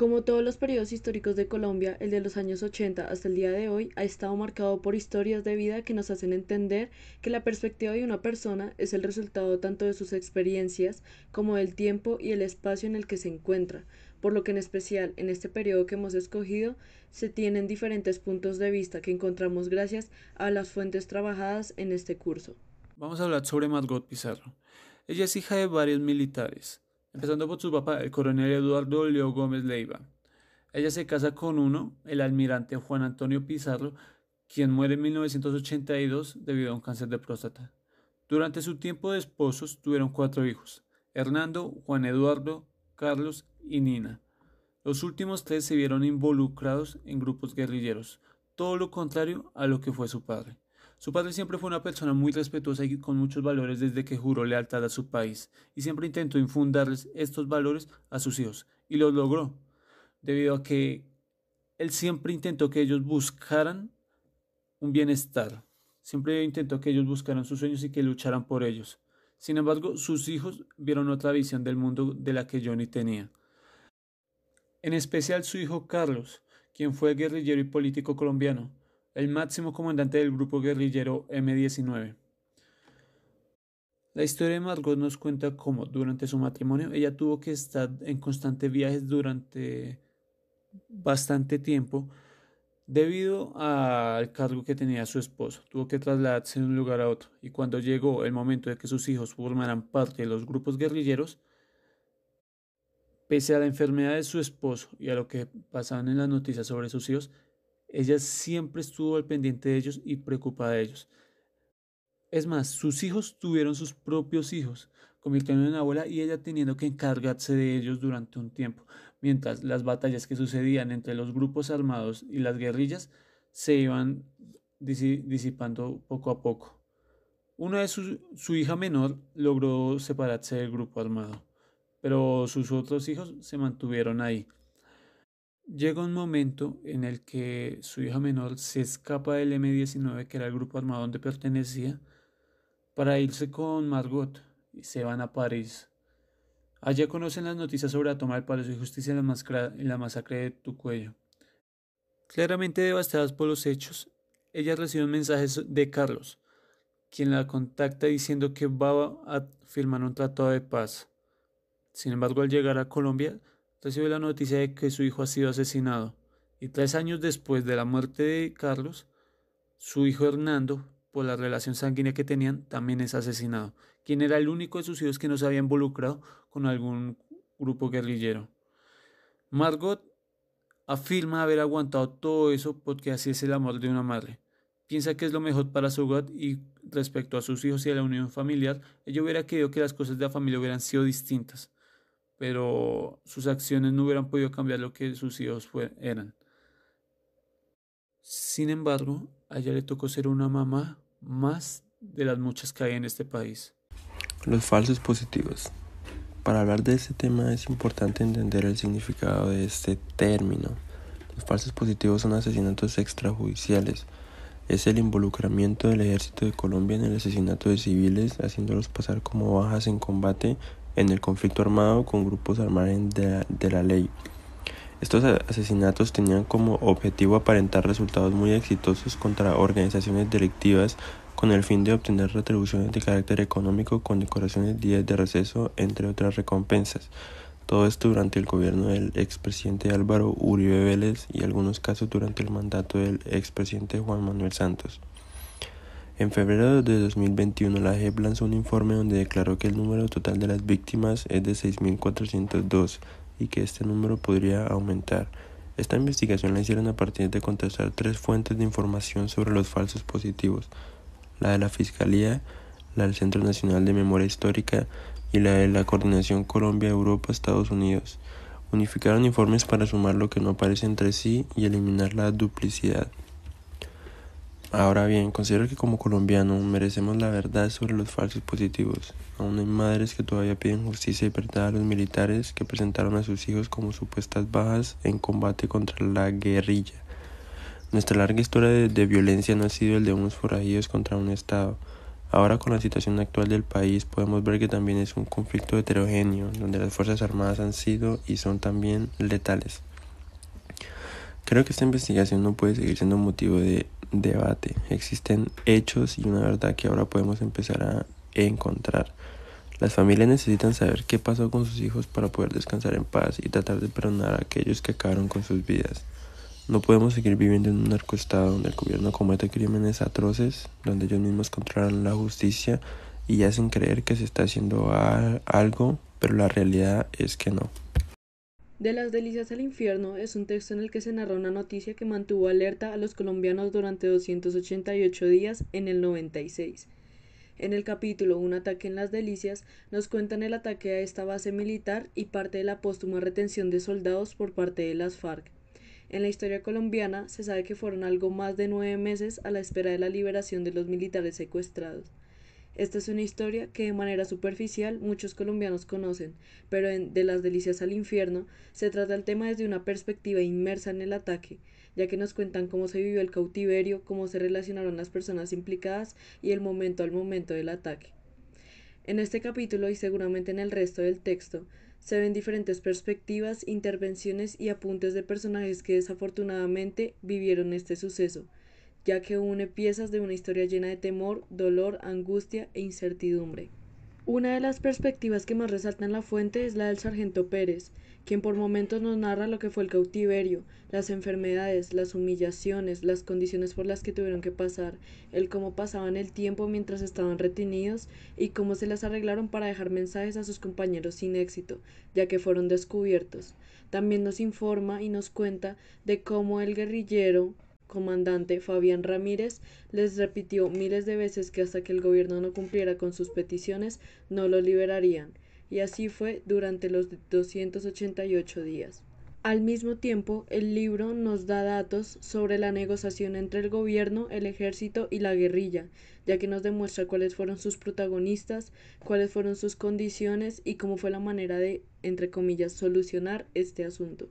Como todos los periodos históricos de Colombia, el de los años 80 hasta el día de hoy ha estado marcado por historias de vida que nos hacen entender que la perspectiva de una persona es el resultado tanto de sus experiencias como del tiempo y el espacio en el que se encuentra, por lo que en especial en este periodo que hemos escogido se tienen diferentes puntos de vista que encontramos gracias a las fuentes trabajadas en este curso. Vamos a hablar sobre Margot Pizarro. Ella es hija de varios militares empezando por su papá, el coronel Eduardo Leo Gómez Leiva. Ella se casa con uno, el almirante Juan Antonio Pizarro, quien muere en 1982 debido a un cáncer de próstata. Durante su tiempo de esposos tuvieron cuatro hijos, Hernando, Juan Eduardo, Carlos y Nina. Los últimos tres se vieron involucrados en grupos guerrilleros, todo lo contrario a lo que fue su padre. Su padre siempre fue una persona muy respetuosa y con muchos valores desde que juró lealtad a su país, y siempre intentó infundarles estos valores a sus hijos, y lo logró, debido a que él siempre intentó que ellos buscaran un bienestar, siempre intentó que ellos buscaran sus sueños y que lucharan por ellos. Sin embargo, sus hijos vieron otra visión del mundo de la que Johnny tenía. En especial su hijo Carlos, quien fue guerrillero y político colombiano, el máximo comandante del grupo guerrillero M-19. La historia de Margot nos cuenta cómo durante su matrimonio ella tuvo que estar en constantes viajes durante bastante tiempo debido al cargo que tenía su esposo. Tuvo que trasladarse de un lugar a otro y cuando llegó el momento de que sus hijos formaran parte de los grupos guerrilleros, pese a la enfermedad de su esposo y a lo que pasaban en las noticias sobre sus hijos, ella siempre estuvo al pendiente de ellos y preocupada de ellos. Es más, sus hijos tuvieron sus propios hijos, convirtieron en abuela y ella teniendo que encargarse de ellos durante un tiempo, mientras las batallas que sucedían entre los grupos armados y las guerrillas se iban disipando poco a poco. Una de su, su hija menor logró separarse del grupo armado, pero sus otros hijos se mantuvieron ahí. Llega un momento en el que su hija menor se escapa del M-19, que era el grupo armado donde pertenecía, para irse con Margot y se van a París. Allá conocen las noticias sobre la toma del Palacio de Justicia y la, masacre de Tucuello. Claramente devastadas por los hechos, ella recibe un mensaje de Carlos, quien la contacta diciendo que va a firmar un tratado de paz. Sin embargo, al llegar a Colombia, recibe la noticia de que su hijo ha sido asesinado y tres años después de la muerte de Carlos, su hijo Hernando, por la relación sanguínea que tenían, también es asesinado, quien era el único de sus hijos que no se había involucrado con algún grupo guerrillero. Margot afirma haber aguantado todo eso porque así es el amor de una madre. Piensa que es lo mejor para su hogar y respecto a sus hijos y a la unión familiar, ella hubiera querido que las cosas de la familia hubieran sido distintas pero sus acciones no hubieran podido cambiar lo que sus hijos eran. Sin embargo, a ella le tocó ser una mamá más de las muchas que hay en este país. Los falsos positivos. Para hablar de este tema es importante entender el significado de este término. Los falsos positivos son asesinatos extrajudiciales. Es el involucramiento del ejército de Colombia en el asesinato de civiles, haciéndolos pasar como bajas en combate en el conflicto armado con grupos armados de, de la ley. Estos asesinatos tenían como objetivo aparentar resultados muy exitosos contra organizaciones delictivas con el fin de obtener retribuciones de carácter económico, con decoraciones, días de receso, entre otras recompensas. Todo esto durante el gobierno del expresidente Álvaro Uribe Vélez y algunos casos durante el mandato del expresidente Juan Manuel Santos. En febrero de 2021, la JEP lanzó un informe donde declaró que el número total de las víctimas es de 6.402 y que este número podría aumentar. Esta investigación la hicieron a partir de contestar tres fuentes de información sobre los falsos positivos, la de la Fiscalía, la del Centro Nacional de Memoria Histórica y la de la Coordinación Colombia-Europa-Estados Unidos. Unificaron informes para sumar lo que no aparece entre sí y eliminar la duplicidad. Ahora bien, considero que como colombiano merecemos la verdad sobre los falsos positivos. Aún hay madres que todavía piden justicia y verdad a los militares que presentaron a sus hijos como supuestas bajas en combate contra la guerrilla. Nuestra larga historia de, violencia no ha sido el de unos forajidos contra un Estado. Ahora con la situación actual del país podemos ver que también es un conflicto heterogéneo, donde las Fuerzas Armadas han sido y son también letales. Creo que esta investigación no puede seguir siendo motivo de debate. Existen hechos y una verdad que ahora podemos empezar a encontrar. Las familias necesitan saber qué pasó con sus hijos para poder descansar en paz y tratar de perdonar a aquellos que acabaron con sus vidas. No podemos seguir viviendo en un narcoestado donde el gobierno comete crímenes atroces, donde ellos mismos controlan la justicia y hacen creer que se está haciendo algo, pero la realidad es que no. De las delicias al infierno es un texto en el que se narra una noticia que mantuvo alerta a los colombianos durante 288 días en el 96. En el capítulo Un ataque en las delicias nos cuentan el ataque a esta base militar y parte de la póstuma retención de soldados por parte de las FARC. En la historia colombiana se sabe que fueron algo más de nueve meses a la espera de la liberación de los militares secuestrados. Esta es una historia que de manera superficial muchos colombianos conocen, pero en De las Delicias al Infierno se trata el tema desde una perspectiva inmersa en el ataque, ya que nos cuentan cómo se vivió el cautiverio, cómo se relacionaron las personas implicadas y el momento al momento del ataque. En este capítulo y seguramente en el resto del texto se ven diferentes perspectivas, intervenciones y apuntes de personajes que desafortunadamente vivieron este suceso, ya que une piezas de una historia llena de temor, dolor, angustia e incertidumbre. Una de las perspectivas que más resalta en la fuente es la del sargento Pérez, quien por momentos nos narra lo que fue el cautiverio, las enfermedades, las humillaciones, las condiciones por las que tuvieron que pasar, el cómo pasaban el tiempo mientras estaban retenidos y cómo se las arreglaron para dejar mensajes a sus compañeros sin éxito, ya que fueron descubiertos. También nos informa y nos cuenta de cómo el guerrillero comandante Fabián Ramírez les repitió miles de veces que hasta que el gobierno no cumpliera con sus peticiones no lo liberarían, y así fue durante los 288 días. Al mismo tiempo, el libro nos da datos sobre la negociación entre el gobierno, el ejército y la guerrilla, ya que nos demuestra cuáles fueron sus protagonistas, cuáles fueron sus condiciones y cómo fue la manera de, entre comillas, solucionar este asunto.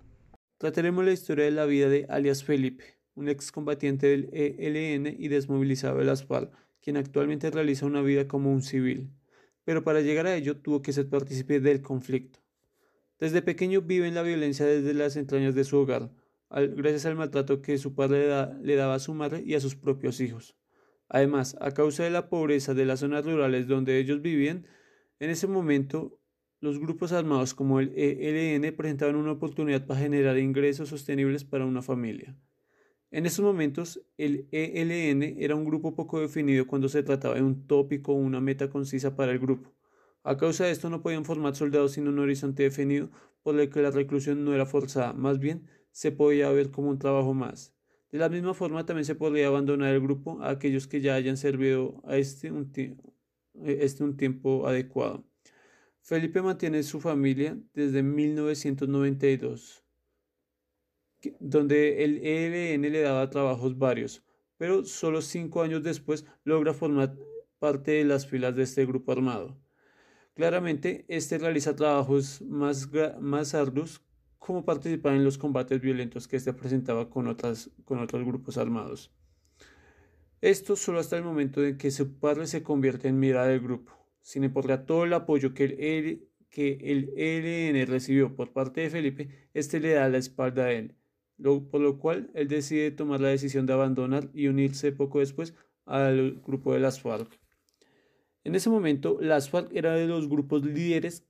Trataremos la historia de la vida de alias Felipe, un excombatiente del ELN y desmovilizado de las FARC, quien actualmente realiza una vida como un civil, pero para llegar a ello tuvo que ser partícipe del conflicto. Desde pequeño vive en la violencia desde las entrañas de su hogar, gracias al maltrato que su padre le daba a su madre y a sus propios hijos. Además, a causa de la pobreza de las zonas rurales donde ellos vivían, en ese momento los grupos armados como el ELN presentaban una oportunidad para generar ingresos sostenibles para una familia. En esos momentos, el ELN era un grupo poco definido cuando se trataba de un tópico o una meta concisa para el grupo. A causa de esto no podían formar soldados sin un horizonte definido, por lo que la reclusión no era forzada, más bien se podía ver como un trabajo más. De la misma forma también se podría abandonar el grupo a aquellos que ya hayan servido a este un, este un tiempo adecuado. Felipe mantiene su familia desde 1992 donde el ELN le daba trabajos varios, pero solo cinco años después logra formar parte de las filas de este grupo armado. Claramente, este realiza trabajos más, más arduos como participar en los combates violentos que este presentaba con, otras, con otros grupos armados. Esto solo hasta el momento en que su padre se convierte en mirada del grupo, sin importar todo el apoyo que el, que el ELN recibió por parte de Felipe, este le da la espalda a él por lo cual él decide tomar la decisión de abandonar y unirse poco después al grupo de las FARC. En ese momento, las FARC eran de los grupos líderes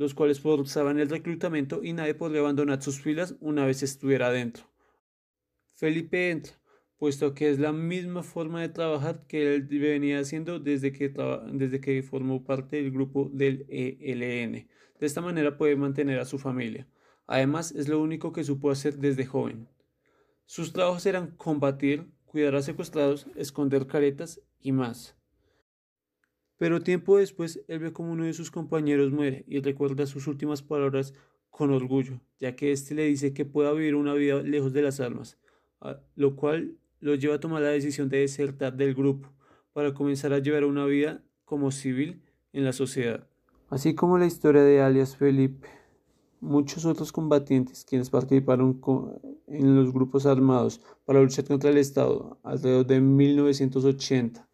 los cuales forzaban el reclutamiento y nadie podría abandonar sus filas una vez estuviera dentro. Felipe entra, puesto que es la misma forma de trabajar que él venía haciendo desde que, desde que formó parte del grupo del ELN. De esta manera puede mantener a su familia. Además, es lo único que supo hacer desde joven. Sus trabajos eran combatir, cuidar a secuestrados, esconder caretas y más. Pero tiempo después, él ve como uno de sus compañeros muere y recuerda sus últimas palabras con orgullo, ya que éste le dice que pueda vivir una vida lejos de las armas, lo cual lo lleva a tomar la decisión de desertar del grupo para comenzar a llevar una vida como civil en la sociedad. Así como la historia de alias Felipe Muchos otros combatientes quienes participaron en los grupos armados para luchar contra el Estado alrededor de 1980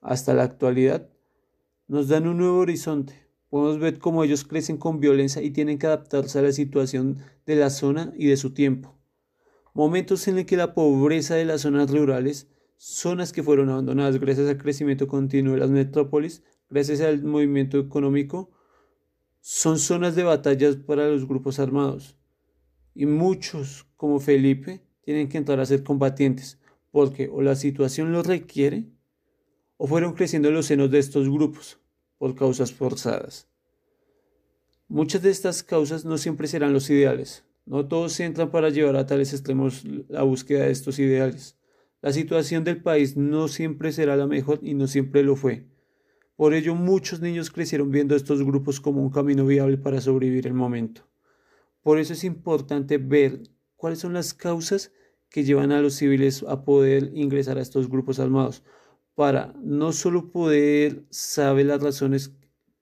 hasta la actualidad nos dan un nuevo horizonte. Podemos ver cómo ellos crecen con violencia y tienen que adaptarse a la situación de la zona y de su tiempo. momentos en los que la pobreza de las zonas rurales, zonas que fueron abandonadas gracias al crecimiento continuo de las metrópolis, gracias al movimiento económico, son zonas de batallas para los grupos armados. Y muchos, como Felipe, tienen que entrar a ser combatientes, porque o la situación lo requiere, o fueron creciendo en los senos de estos grupos, por causas forzadas. Muchas de estas causas no siempre serán los ideales, no todos entran para llevar a tales extremos la búsqueda de estos ideales. La situación del país no siempre será la mejor y no siempre lo fue. Por ello muchos niños crecieron viendo estos grupos como un camino viable para sobrevivir el momento. Por eso es importante ver cuáles son las causas que llevan a los civiles a poder ingresar a estos grupos armados, para no solo poder saber las razones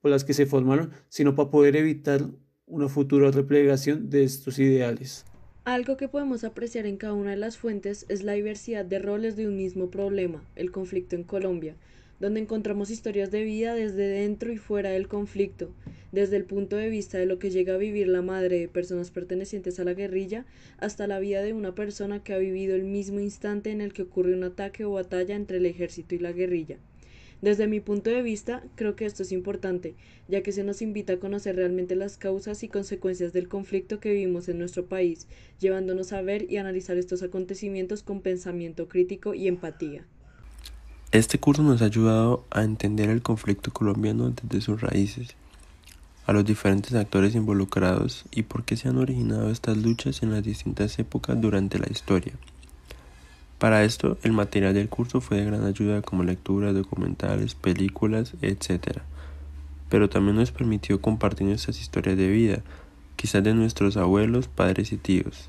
por las que se formaron, sino para poder evitar una futura replegación de estos ideales. Algo que podemos apreciar en cada una de las fuentes es la diversidad de roles de un mismo problema, el conflicto en Colombia, donde encontramos historias de vida desde dentro y fuera del conflicto, desde el punto de vista de lo que llega a vivir la madre de personas pertenecientes a la guerrilla, hasta la vida de una persona que ha vivido el mismo instante en el que ocurre un ataque o batalla entre el ejército y la guerrilla. Desde mi punto de vista, creo que esto es importante, ya que se nos invita a conocer realmente las causas y consecuencias del conflicto que vivimos en nuestro país, llevándonos a ver y analizar estos acontecimientos con pensamiento crítico y empatía. Este curso nos ha ayudado a entender el conflicto colombiano desde sus raíces, a los diferentes actores involucrados y por qué se han originado estas luchas en las distintas épocas durante la historia. Para esto, el material del curso fue de gran ayuda como lecturas, documentales, películas, etc. Pero también nos permitió compartir nuestras historias de vida, quizás de nuestros abuelos, padres y tíos.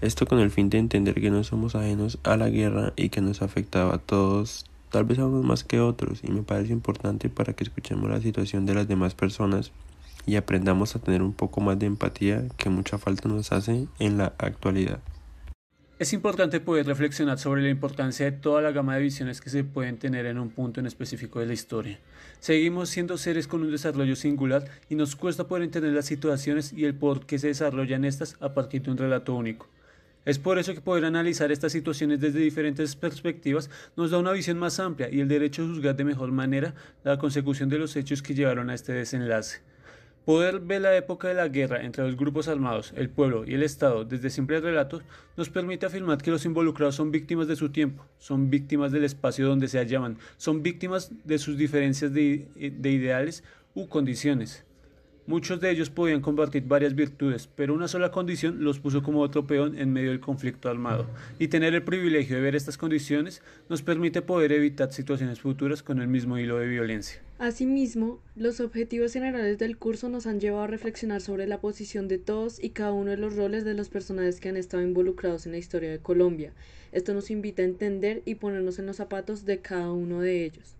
Esto con el fin de entender que no somos ajenos a la guerra y que nos afectaba a todos tal vez a unos más que otros, y me parece importante para que escuchemos la situación de las demás personas y aprendamos a tener un poco más de empatía que mucha falta nos hace en la actualidad. Es importante poder reflexionar sobre la importancia de toda la gama de visiones que se pueden tener en un punto en específico de la historia. Seguimos siendo seres con un desarrollo singular y nos cuesta poder entender las situaciones y el por qué se desarrollan estas a partir de un relato único. Es por eso que poder analizar estas situaciones desde diferentes perspectivas nos da una visión más amplia y el derecho a juzgar de mejor manera la consecución de los hechos que llevaron a este desenlace. Poder ver la época de la guerra entre los grupos armados, el pueblo y el Estado desde simples relatos nos permite afirmar que los involucrados son víctimas de su tiempo, son víctimas del espacio donde se hallaban, son víctimas de sus diferencias de, de ideales u condiciones. Muchos de ellos podían compartir varias virtudes, pero una sola condición los puso como otro peón en medio del conflicto armado, y tener el privilegio de ver estas condiciones nos permite poder evitar situaciones futuras con el mismo hilo de violencia. Asimismo, los objetivos generales del curso nos han llevado a reflexionar sobre la posición de todos y cada uno de los roles de los personajes que han estado involucrados en la historia de Colombia. Esto nos invita a entender y ponernos en los zapatos de cada uno de ellos.